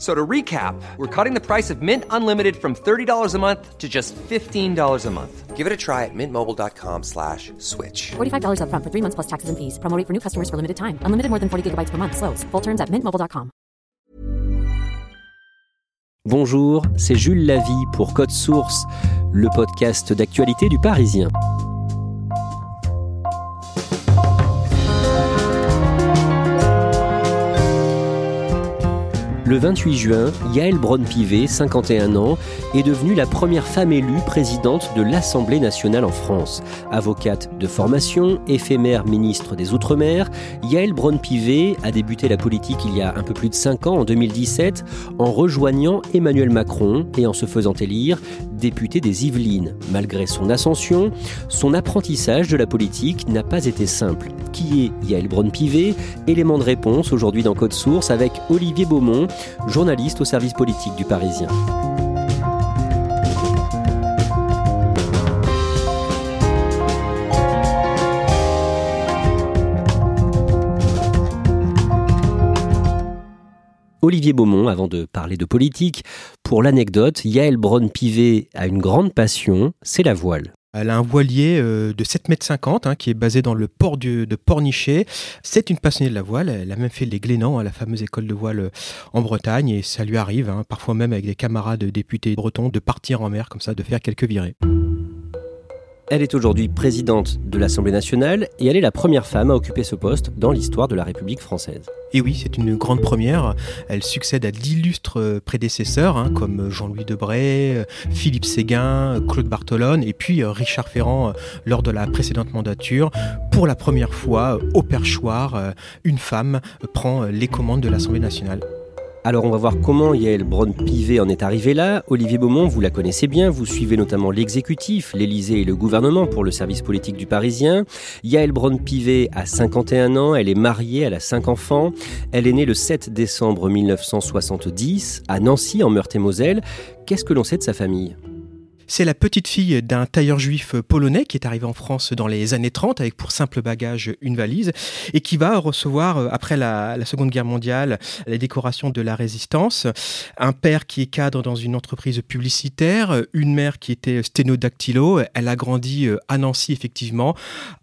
So to recap, we're cutting the price of Mint Unlimited from $30 a month to just $15 a month. Give it a try at mintmobile.com slash switch. $45 upfront for three months plus taxes and fees. Promo rate for new customers for limited time. Unlimited more than 40 gigabytes per month. Slows. Full terms at mintmobile.com. Bonjour, c'est Jules Lavie pour Code Source, le podcast d'actualité du Parisien. Le 28 juin, Yael Braun-Pivet, 51 ans, est devenue la première femme élue présidente de l'Assemblée nationale en France. Avocate de formation, éphémère ministre des Outre-mer, Yael Braun-Pivet a débuté la politique il y a un peu plus de 5 ans, en 2017, en rejoignant Emmanuel Macron et en se faisant élire député des Yvelines. Malgré son ascension, son apprentissage de la politique n'a pas été simple. Qui est Yael Braun-Pivet? Élément de réponse aujourd'hui dans Code Source avec Olivier Beaumont, journaliste au service politique du Parisien. Olivier Beaumont, avant de parler de politique, pour l'anecdote, Yael Braun-Pivet a une grande passion, c'est la voile. Elle a un voilier euh, de 7,50 m qui est basé dans le port du- de Pornichet. C'est une passionnée de la voile. Elle a même fait les Glénans, hein, la fameuse école de voile euh, en Bretagne. Et ça lui arrive, hein, parfois même avec des camarades députés bretons, de partir en mer comme ça, de faire quelques virées. Elle est aujourd'hui présidente de l'Assemblée nationale et elle est la première femme à occuper ce poste dans l'histoire de la République française. Et oui, c'est une grande première. Elle succède à d'illustres euh, prédécesseurs, hein, comme Jean-Louis Debray, euh, Philippe Séguin, euh, Claude Bartolone et puis euh, Richard Ferrand euh, lors de la précédente mandature. Pour la première fois, euh, au perchoir, euh, une femme euh, prend euh, les commandes de l'Assemblée nationale. Alors on va voir comment Yael Braun-Pivet en est arrivée là. Olivier Beaumont, vous la connaissez bien, vous suivez notamment l'exécutif, l'Élysée et le gouvernement pour le service politique du Parisien. Yael Braun-Pivet a 51 ans, elle est mariée, elle a 5 enfants. Elle est née le 7 décembre 1970 à Nancy en Meurthe-et-Moselle. Qu'est-ce que l'on sait de sa famille? C'est la petite fille d'un tailleur juif polonais qui est arrivé en France dans les années 30 avec pour simple bagage une valise et qui va recevoir, euh, après la, Seconde Guerre mondiale, les décorations de la résistance. Un père qui est cadre dans une entreprise publicitaire, une mère qui était sténodactylo. Elle a grandi euh, à Nancy, effectivement.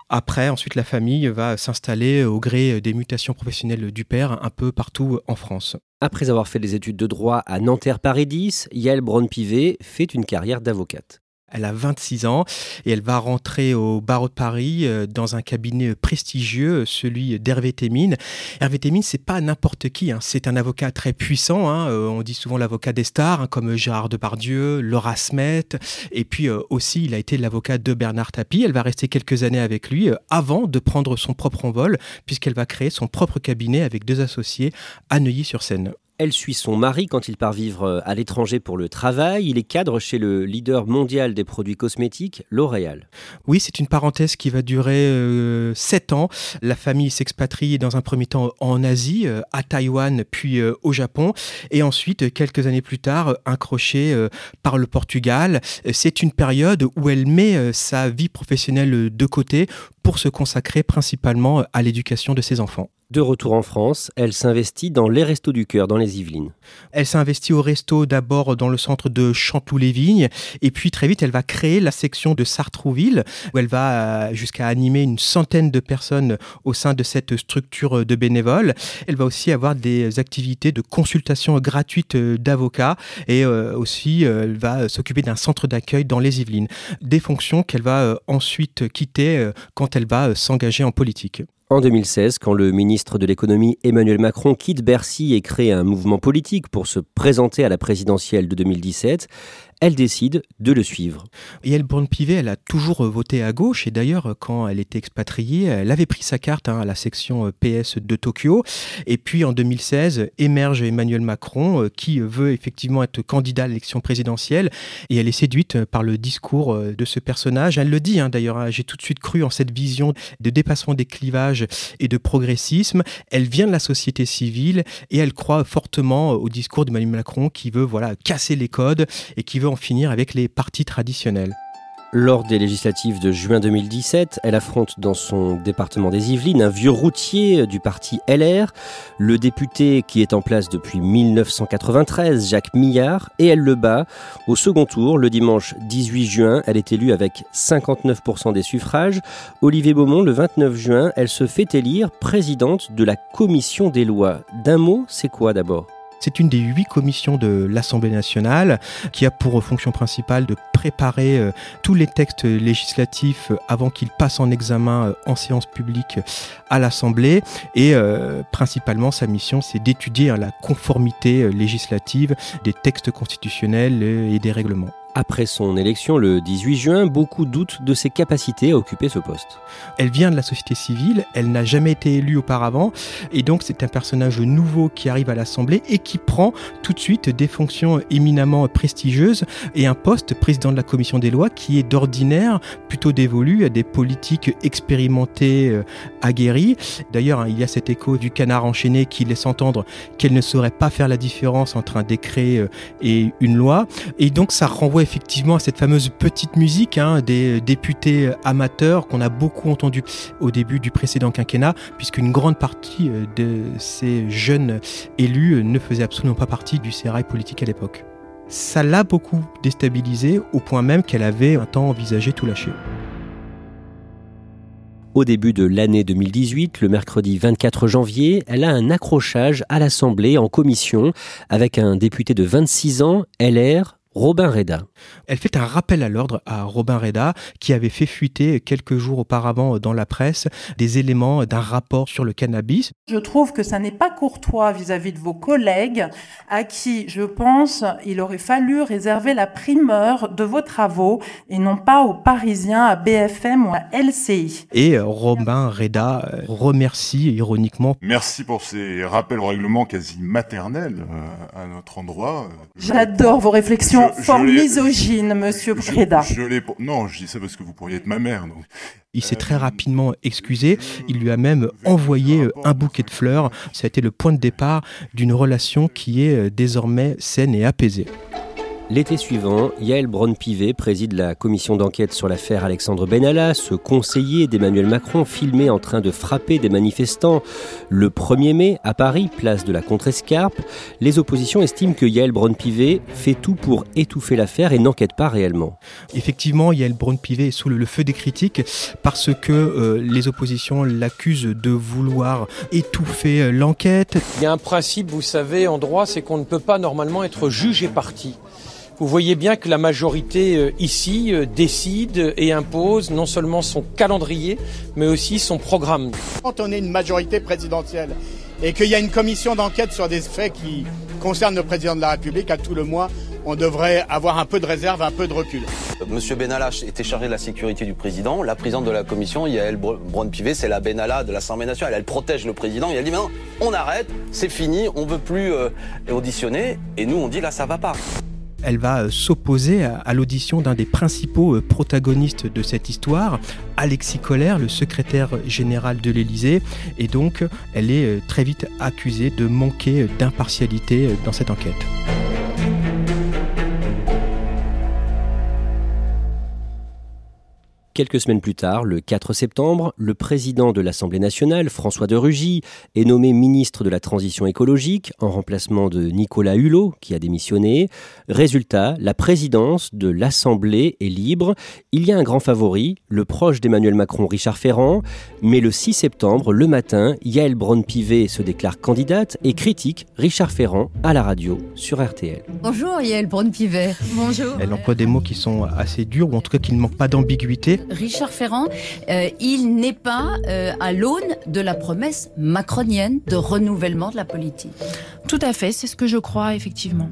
Après, ensuite, la famille va s'installer au gré des mutations professionnelles du père un peu partout en France. Après avoir fait des études de droit à Nanterre Paris 10, Yael Braun-Pivet fait une carrière d'avocate. Elle a 26 ans et elle va rentrer au barreau de Paris euh, dans un cabinet prestigieux, celui d'Hervé Témine. Hervé Témine, c'est pas n'importe qui, hein. c'est un avocat très puissant. hein. Euh, on dit souvent l'avocat des stars, hein, comme Gérard Depardieu, Laura Smet, et puis euh, aussi il a été l'avocat de Bernard Tapie. Elle va rester quelques années avec lui euh, avant de prendre son propre envol, puisqu'elle va créer son propre cabinet avec deux associés à Neuilly-sur-Seine. Elle suit son mari quand il part vivre euh, à l'étranger pour le travail. Il est cadre chez le leader mondial des produits cosmétiques, L'Oréal. Oui, c'est une parenthèse qui va durer euh, sept ans. La famille s'expatrie dans un premier temps en Asie, euh, à Taïwan, puis euh, au Japon, et ensuite, quelques années plus tard, un crochet par le Portugal. C'est une période où elle met sa vie professionnelle de côté pour se consacrer principalement à l'éducation de ses enfants. De retour en France, elle s'investit dans les Restos du Cœur dans les Yvelines. Elle s'est investie au resto d'abord dans le centre de Chanteloup-les-Vignes et puis très vite elle va créer la section de Sartrouville où elle va euh, jusqu'à animer une centaine de personnes au sein de cette structure de bénévoles. Elle va aussi avoir des activités de consultation gratuite euh, d'avocats et euh, aussi elle va s'occuper d'un centre d'accueil dans les Yvelines. Des fonctions qu'elle va ensuite quitter quand elle va s'engager en politique. En 2016 quand le ministre de l'économie Emmanuel Macron quitte Bercy et crée un mouvement politique pour se présenter à la présidentielle de 2017 elle décide de le suivre. Yael Braun-Pivet, elle a toujours euh, voté à gauche et d'ailleurs, euh, quand elle était expatriée, elle avait pris sa carte hein, à la section euh, PS de Tokyo. Et puis en 2016, émerge Emmanuel Macron qui veut effectivement être candidat à l'élection présidentielle et elle est séduite par le discours de ce personnage. Elle le dit hein, d'ailleurs, hein, j'ai tout de suite cru en cette vision de dépassement des clivages et de progressisme. Elle vient de la société civile et elle croit fortement au discours d'Emmanuel Macron qui veut voilà casser les codes et qui veut en finir avec les partis traditionnels. Lors des législatives de juin 2017, elle affronte dans son département des Yvelines un vieux routier du parti LR, le député qui est en place depuis 1993, Jacques Millard, et elle le bat. Au second tour, le dimanche 18 juin, elle est élue avec 59% des suffrages. Olivier Beaumont, le 29 juin, elle se fait élire présidente de la commission des lois. D'un mot, c'est quoi d'abord? C'est une des huit commissions de l'Assemblée nationale qui a pour fonction principale de préparer euh, tous les textes législatifs euh, avant qu'ils passent en examen euh, en séance publique à l'Assemblée. Et principalement, sa mission, c'est d'étudier hein, la conformité législative des textes constitutionnels et des règlements. Après son élection le 18 juin, beaucoup doutent de ses capacités à occuper ce poste. Elle vient de la société civile, elle n'a jamais été élue auparavant, et donc c'est un personnage nouveau qui arrive à l'Assemblée et qui prend tout de suite des fonctions éminemment prestigieuses et un poste président de la commission des lois qui est d'ordinaire plutôt dévolu à des politiques expérimentées, euh, aguerries. D'ailleurs, hein, il y a cet écho du canard enchaîné qui laisse entendre qu'elle ne saurait pas faire la différence entre un décret euh, et une loi, et donc ça renvoie effectivement à cette fameuse petite musique hein, des députés amateurs qu'on a beaucoup entendu au début du précédent quinquennat, puisqu'une grande partie euh, de ces jeunes élus ne faisaient absolument pas partie du sérail politique à l'époque. Ça l'a beaucoup déstabilisée au point même qu'elle avait un temps envisagé tout lâcher. Au début de l'année 2018, le mercredi 24 janvier, elle a un accrochage à l'Assemblée en commission avec un député de 26 ans, LR, Robin Reda. Elle fait un rappel à l'ordre à Robin Reda, qui avait fait fuiter quelques jours auparavant dans la presse des éléments d'un rapport sur le cannabis. Je trouve que ça n'est pas courtois vis-à-vis de vos collègues, à qui, je pense, il aurait fallu réserver la primeur de vos travaux et non pas aux Parisiens, à BFM ou à LCI. Et Robin Reda euh, remercie ironiquement. Merci pour ces rappels au règlement quasi maternels euh, à notre endroit. J'adore vos réflexions fort misogyne, monsieur Preda. non, je dis ça parce que vous pourriez être ma mère. Il s'est très rapidement excusé. Il lui a même envoyé euh, un bouquet de fleurs. Ça a été le point de départ d'une relation qui est euh, désormais saine et apaisée. L'été suivant, Yael Braun-Pivet préside la commission d'enquête sur l'affaire Alexandre Benalla, ce conseiller d'Emmanuel Macron filmé en train de frapper des manifestants le 1er mai à Paris, place de la Contrescarpe. Les oppositions estiment que Yael Braun-Pivet fait tout pour étouffer l'affaire et n'enquête pas réellement. Effectivement, Yael Braun-Pivet est sous le feu des critiques parce que euh, les oppositions l'accusent de vouloir étouffer euh, l'enquête. Il y a un principe, vous savez, en droit, c'est qu'on ne peut pas normalement être jugé parti. Vous voyez bien que la majorité euh, ici euh, décide et impose non seulement son calendrier, mais aussi son programme. Quand on est une majorité présidentielle et qu'il y a une commission d'enquête sur des faits qui concernent le président de la République, à tout le moins, on devrait avoir un peu de réserve, un peu de recul. Monsieur Benalla était chargé de la sécurité du président. La présidente de la commission, Yael Braun-Pivet, c'est la Benalla de l'Assemblée nationale. Elle protège le président et elle dit maintenant, on arrête, c'est fini, on veut plus euh, auditionner. Et nous, on dit là, ça va pas elle va euh, s'opposer à, l'audition d'un des principaux euh, protagonistes de cette histoire, Alexis Collère, le secrétaire général de l'Élysée, et donc elle est euh, très vite accusée de manquer d'impartialité dans cette enquête. Quelques semaines plus tard, le 4 septembre, le président de l'Assemblée nationale, François de Rugy, est nommé ministre de la Transition écologique en remplacement de Nicolas Hulot, qui a démissionné. Résultat, la présidence de l'Assemblée est libre. Il y a un grand favori, le proche d'Emmanuel Macron, Richard Ferrand. Mais le 6 septembre, le matin, Yael Braun-Pivet se déclare candidate et critique Richard Ferrand à la radio sur RTL. Bonjour Yael Braun-Pivet. Bonjour. Elle emploie des mots qui sont assez durs, ou en tout cas qui ne manquent pas d'ambiguïté. Richard Ferrand, euh, il n'est pas euh, à l'aune de la promesse macronienne de renouvellement de la politique. Tout à fait, c'est ce que je crois effectivement.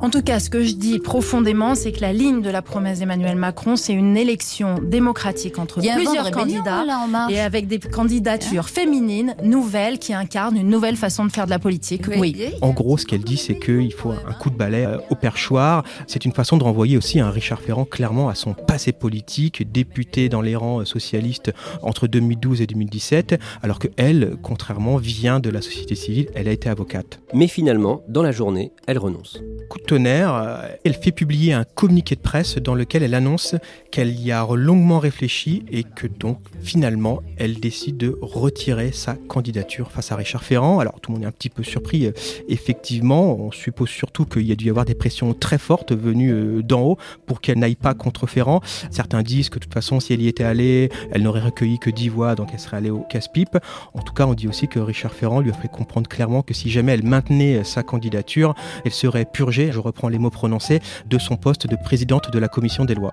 En tout cas, ce que je dis profondément, c'est que la ligne de la promesse d'Emmanuel Macron, c'est une élection démocratique entre plusieurs candidats et avec des candidatures féminines nouvelles qui incarnent une nouvelle façon de faire de la politique. Oui. En gros, ce qu'elle dit, c'est qu'il faut un coup de balai euh, au perchoir. C'est une façon de renvoyer aussi un Richard Ferrand clairement à son passé politique, député dans les rangs socialistes entre 2012 et 2017, alors que elle, contrairement, vient de la société civile. Elle a été avocate. Mais finalement, dans la journée, elle renonce. Coup de tonnerre, euh, elle fait publier un communiqué de presse dans lequel elle annonce qu'elle y a longuement réfléchi et que donc finalement elle décide de retirer sa candidature face à Richard Ferrand. Alors tout le monde est un petit peu surpris, euh, effectivement, on suppose surtout qu'il y a dû y avoir des pressions très fortes venues euh, d'en haut pour qu'elle n'aille pas contre Ferrand. Certains disent que de toute façon si elle y était allée, elle n'aurait recueilli que 10 voix, donc elle serait allée au casse-pipe. En tout cas, on dit aussi que Richard Ferrand lui a fait comprendre clairement que si jamais elle maintenait sa candidature, elle serait purgée, je reprends les mots prononcés, de son poste de présidente de la commission des lois.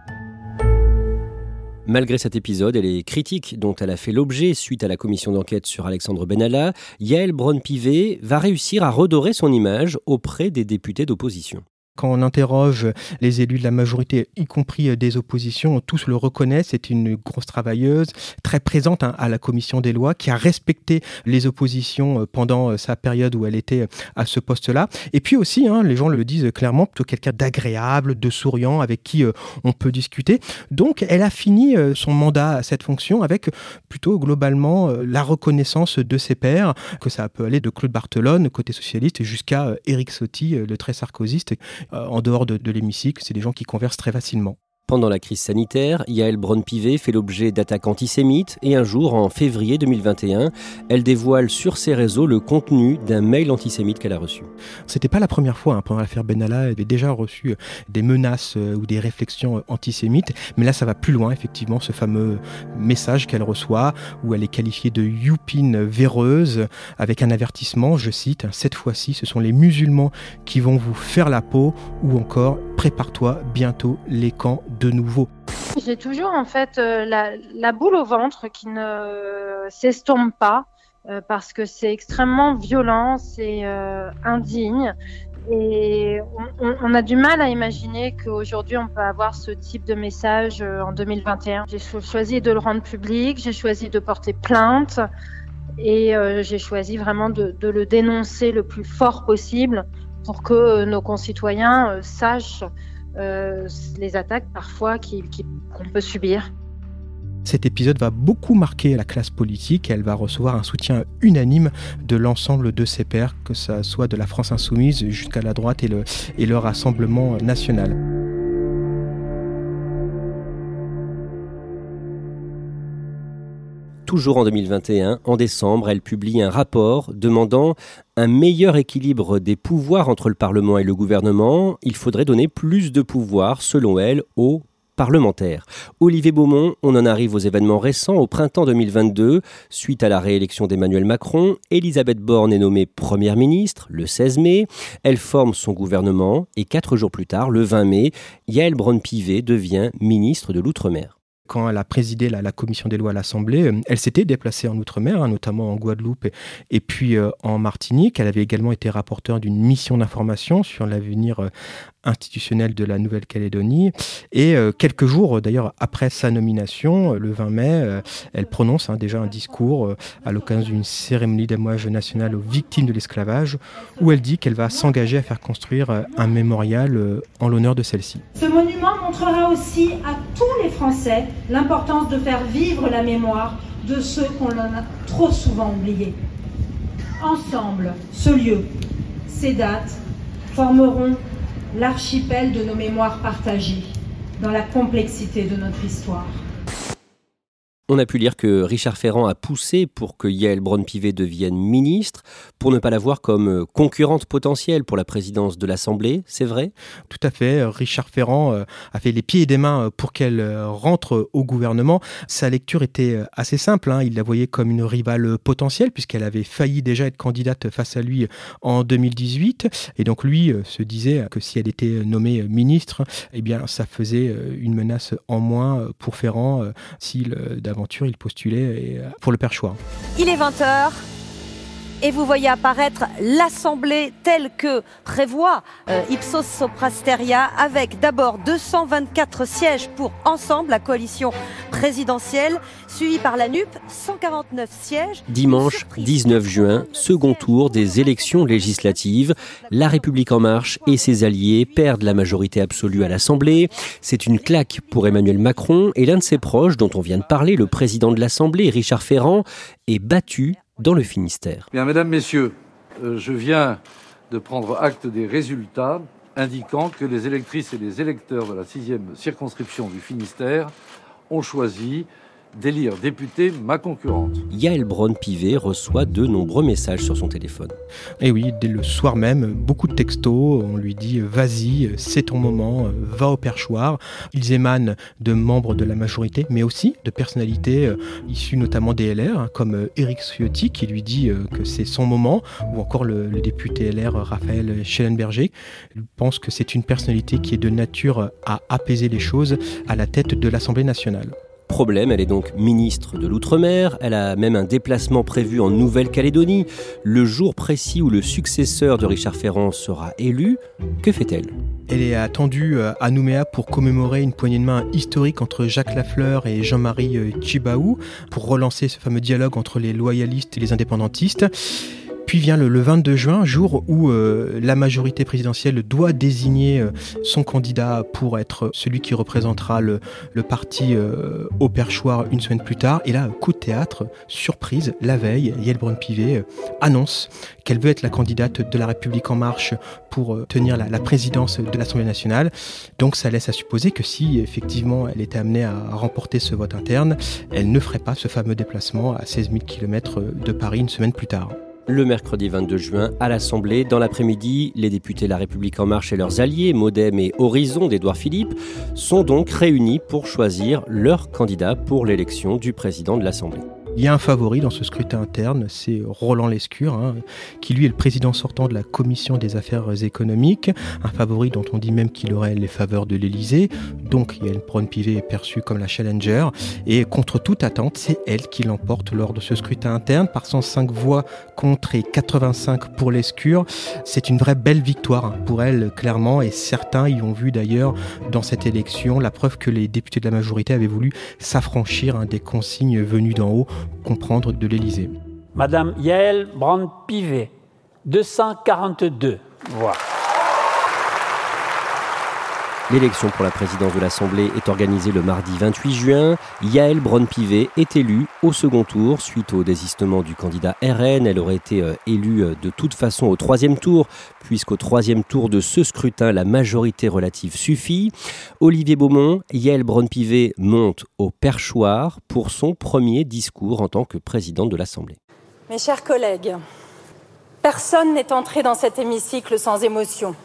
Malgré cet épisode et les critiques dont elle a fait l'objet suite à la commission d'enquête sur Alexandre Benalla, Yael Braun-Pivet va réussir à redorer son image auprès des députés d'opposition. Quand on interroge les élus de la majorité, y compris euh, des oppositions, tous le reconnaissent. C'est une grosse travailleuse, très présente hein, à la commission des lois, qui a respecté les oppositions euh, pendant euh, sa période où elle était à ce poste-là. Et puis aussi, hein, les gens le disent clairement, plutôt quelqu'un d'agréable, de souriant, avec qui on peut discuter. Donc, elle a fini son mandat à cette fonction avec plutôt globalement la reconnaissance de ses pairs, que ça peut aller de Claude Barthelone, côté socialiste, jusqu'à Éric Sotti, le très sarkozyste, en dehors de, de l'hémicycle. C'est des gens qui conversent très facilement. Pendant la crise sanitaire, Yael Braun-Pivet fait l'objet d'attaques antisémites et un jour, en février 2021, elle dévoile sur ses réseaux le contenu d'un mail antisémite qu'elle a reçu. C'était pas la première fois. Hein. Pendant l'affaire Benalla, elle avait déjà reçu euh, des menaces euh, ou des réflexions euh, antisémites. Mais là, ça va plus loin, effectivement, ce fameux message qu'elle reçoit où elle est qualifiée de youpine véreuse avec un avertissement, je cite, cette fois-ci, ce sont les musulmans qui vont vous faire la peau ou encore prépare-toi bientôt les camps de nouveau. J'ai toujours en fait euh, la, boule au ventre qui ne s'estompe pas euh, parce que c'est extrêmement violent, c'est euh, indigne et on, a du mal à imaginer qu'aujourd'hui on peut avoir ce type de message en 2021. J'ai choisi de le rendre public, j'ai choisi de porter plainte et j'ai choisi vraiment de, de, le dénoncer le plus fort possible pour que nos concitoyens euh, sachent euh, les attaques parfois qu'on peut subir. Cet épisode va beaucoup marquer la classe politique elle va recevoir un soutien unanime de l'ensemble de ses pairs, que ce soit de la France insoumise jusqu'à la droite et le, et le Rassemblement national. Toujours en 2021, en décembre, elle publie un rapport demandant un meilleur équilibre des pouvoirs entre le Parlement et le gouvernement. Il faudrait donner plus de pouvoir, selon elle, aux parlementaires. Olivier Beaumont, on en arrive aux événements récents. Au printemps 2022, suite à la réélection d'Emmanuel Macron, Elisabeth Borne est nommée Première ministre le 16 mai. Elle forme son gouvernement et quatre jours plus tard, le 20 mai, Yael Braun-Pivet devient ministre de l'Outre-mer quand elle a présidé la, commission des lois à l'Assemblée, euh, elle s'était déplacée en Outre-mer, hein, notamment en Guadeloupe et, puis euh, en Martinique. Elle avait également été rapporteure d'une mission d'information sur l'avenir euh, institutionnel de la Nouvelle-Calédonie. Et quelques jours d'ailleurs après sa nomination, le 20 mai, elle prononce hein, déjà un discours à l'occasion d'une cérémonie d'amouage national aux victimes de l'esclavage, où elle dit qu'elle va s'engager à faire construire un mémorial en l'honneur de celle-ci. Ce monument montrera aussi à tous les Français l'importance de faire vivre la mémoire de ceux qu'on a trop souvent oubliés. Ensemble, ce lieu, ces dates formeront l'archipel de nos mémoires partagées dans la complexité de notre histoire. On a pu lire que Richard Ferrand a poussé pour que Yael Braun-Pivet devienne ministre, pour ne pas la voir comme euh, concurrente potentielle pour la présidence de l'Assemblée, c'est vrai? Tout à fait. Richard Ferrand euh, a fait les pieds et des mains euh, pour qu'elle rentre au gouvernement. Sa lecture était assez simple. Hein. Il la voyait comme une rivale potentielle, puisqu'elle avait failli déjà être candidate face à lui en 2018. Et donc lui se disait que si elle était nommée ministre, eh bien ça faisait une menace en moins pour Ferrand s'il il postulait euh, pour le perchoir. Il est 20h et vous voyez apparaître l'Assemblée telle que prévoit euh, Ipsos Soprasteria, avec d'abord 224 sièges pour ensemble la coalition présidentielle, suivie par la NUP, 149 sièges. Dimanche 19 juin, second tour des élections législatives. La République en marche et ses alliés perdent la majorité absolue à l'Assemblée. C'est une claque pour Emmanuel Macron et l'un de ses proches, dont on vient de parler, le président de l'Assemblée, Richard Ferrand, est battu dans le Finistère. Mesdames, messieurs, euh, je viens de prendre acte des résultats indiquant que les électrices et les électeurs de la sixième circonscription du Finistère ont choisi Délire député, ma concurrente. Yael Braun-Pivet reçoit de nombreux messages sur son téléphone. Et eh oui, dès le soir même, beaucoup de textos. On lui dit Vas-y, c'est ton moment, va au perchoir. Ils émanent de membres de la majorité, mais aussi de personnalités euh, issues notamment des LR, hein, comme Eric euh, Ciotti qui lui dit euh, que c'est son moment, ou encore le, député LR Raphaël Schellenberger. Il pense que c'est une personnalité qui est de nature à apaiser les choses à la tête de l'Assemblée nationale elle est donc ministre de l'Outre-mer, elle a même un déplacement prévu en Nouvelle-Calédonie, le jour précis où le successeur de Richard Ferrand sera élu. Que fait-elle? Elle est attendue euh, à Nouméa pour commémorer une poignée de main historique entre Jacques Lafleur et Jean-Marie euh, Tchibaou pour relancer ce fameux dialogue entre les loyalistes et les indépendantistes. Puis vient le, 22 juin, jour où euh, la majorité présidentielle doit désigner euh, son candidat pour être celui qui représentera le, parti euh, au perchoir une semaine plus tard. Et là, coup de théâtre, surprise, la veille, Yael Braun-Pivet annonce qu'elle veut être la candidate de la République en marche pour tenir la, présidence de l'Assemblée nationale. Donc ça laisse à supposer que si effectivement elle était amenée à remporter ce vote interne, elle ne ferait pas ce fameux déplacement à 16 000 km de Paris une semaine plus tard le mercredi 22 juin à l'Assemblée. Dans l'après-midi, les députés La République En Marche et leurs alliés, Modem et Horizon d'Édouard Philippe, sont donc réunis pour choisir leur candidat pour l'élection du président de l'Assemblée. Il y a un favori dans ce scrutin interne, c'est Roland Lescure, hein, qui lui est le président sortant de la commission des affaires économiques, un favori dont on dit même qu'il aurait les faveurs de l'Elysée. Donc il y a une Braun Pivet est perçue comme la challenger, et contre toute attente, c'est elle qui l'emporte lors de ce scrutin interne par 105 voix contre et 85 pour Lescure. C'est une vraie belle victoire hein, pour elle, clairement, et certains y ont vu d'ailleurs dans cette élection la preuve que les députés de la majorité avaient voulu s'affranchir hein, des consignes venues d'en haut comprendre de l'Élysée. Madame Yael Brand-Pivet, 242 voix. L'élection pour la présidence de l'Assemblée est organisée le mardi 28 juin. Yael Braun-Pivet est élue au second tour suite au désistement du candidat RN. Elle aurait été euh, élue euh, de toute façon au troisième tour, puisqu'au troisième tour de ce scrutin, la majorité relative suffit. Olivier Beaumont, Yael Braun-Pivet monte au perchoir pour son premier discours en tant que présidente de l'Assemblée. Mes chers collègues, personne n'est entré dans cet hémicycle sans émotion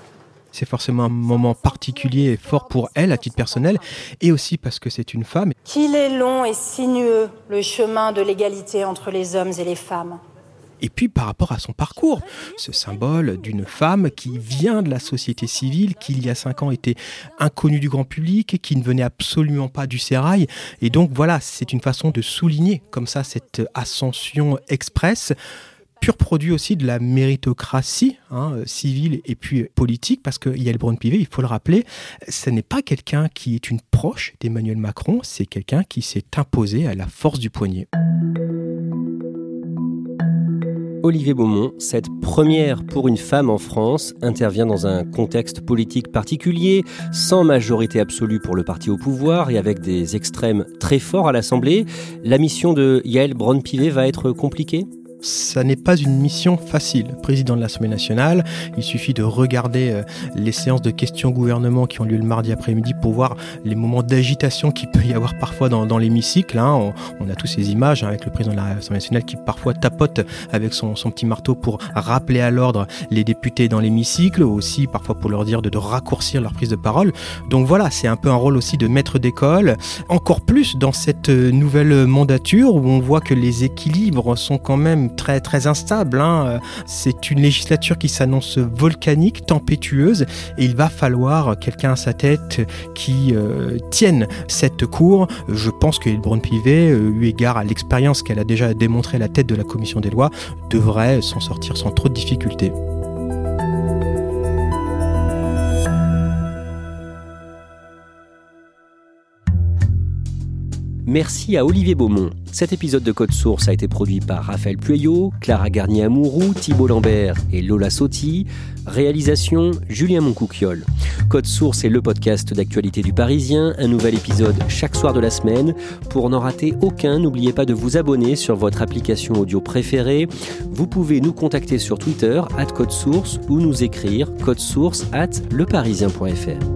c'est forcément un moment particulier et fort pour elle à titre personnel, et aussi parce que c'est une femme. Qu'il est long et sinueux le chemin de l'égalité entre les hommes et les femmes. Et puis par rapport à son parcours, ce symbole d'une femme qui vient de la société civile, qui il y a cinq ans était inconnue du grand public, qui ne venait absolument pas du sérail. Et donc voilà, c'est une façon de souligner comme ça cette ascension express pur produit aussi de la méritocratie hein, civile et puis politique, parce que Yael Braun-Pivet, il faut le rappeler, ce n'est pas quelqu'un qui est une proche d'Emmanuel Macron, c'est quelqu'un qui s'est imposé à la force du poignet. Olivier Beaumont, cette première pour une femme en France intervient dans un contexte politique particulier, sans majorité absolue pour le parti au pouvoir et avec des extrêmes très forts à l'Assemblée. La mission de Yael Braun-Pivet va être compliquée? Ça n'est pas une mission facile. Président de l'Assemblée nationale, il suffit de regarder euh, les séances de questions gouvernement qui ont lieu le mardi après-midi pour voir les moments d'agitation qu'il peut y avoir parfois dans, l'hémicycle. Hein. On, a tous ces images hein, avec le président de l'Assemblée nationale qui parfois tapote avec son, petit marteau pour rappeler à l'ordre les députés dans l'hémicycle, aussi parfois pour leur dire de, raccourcir leur prise de parole. Donc voilà, c'est un peu un rôle aussi de maître d'école. Encore plus dans cette euh, nouvelle mandature où on voit que les équilibres sont quand même très très instable. Hein. C'est une législature qui s'annonce volcanique, tempétueuse, et il va falloir quelqu'un à sa tête qui euh, tienne cette cour. Je pense que Hildebrandt Pivet, euh, eu égard à l'expérience qu'elle a déjà démontré à la tête de la commission des lois, devrait s'en sortir sans trop de difficultés. Merci à Olivier Beaumont. Cet épisode de Code Source a été produit par Raphaël Pueyo, Clara Garnier-Amouroux, Thibault Lambert et Lola Sotti. Réalisation Julien Moncouquiol. Code Source est le podcast d'actualité du Parisien, un nouvel épisode chaque soir de la semaine. Pour n'en rater aucun, n'oubliez pas de vous abonner sur votre application audio préférée. Vous pouvez nous contacter sur Twitter, at Code Source, ou nous écrire source at leparisien.fr.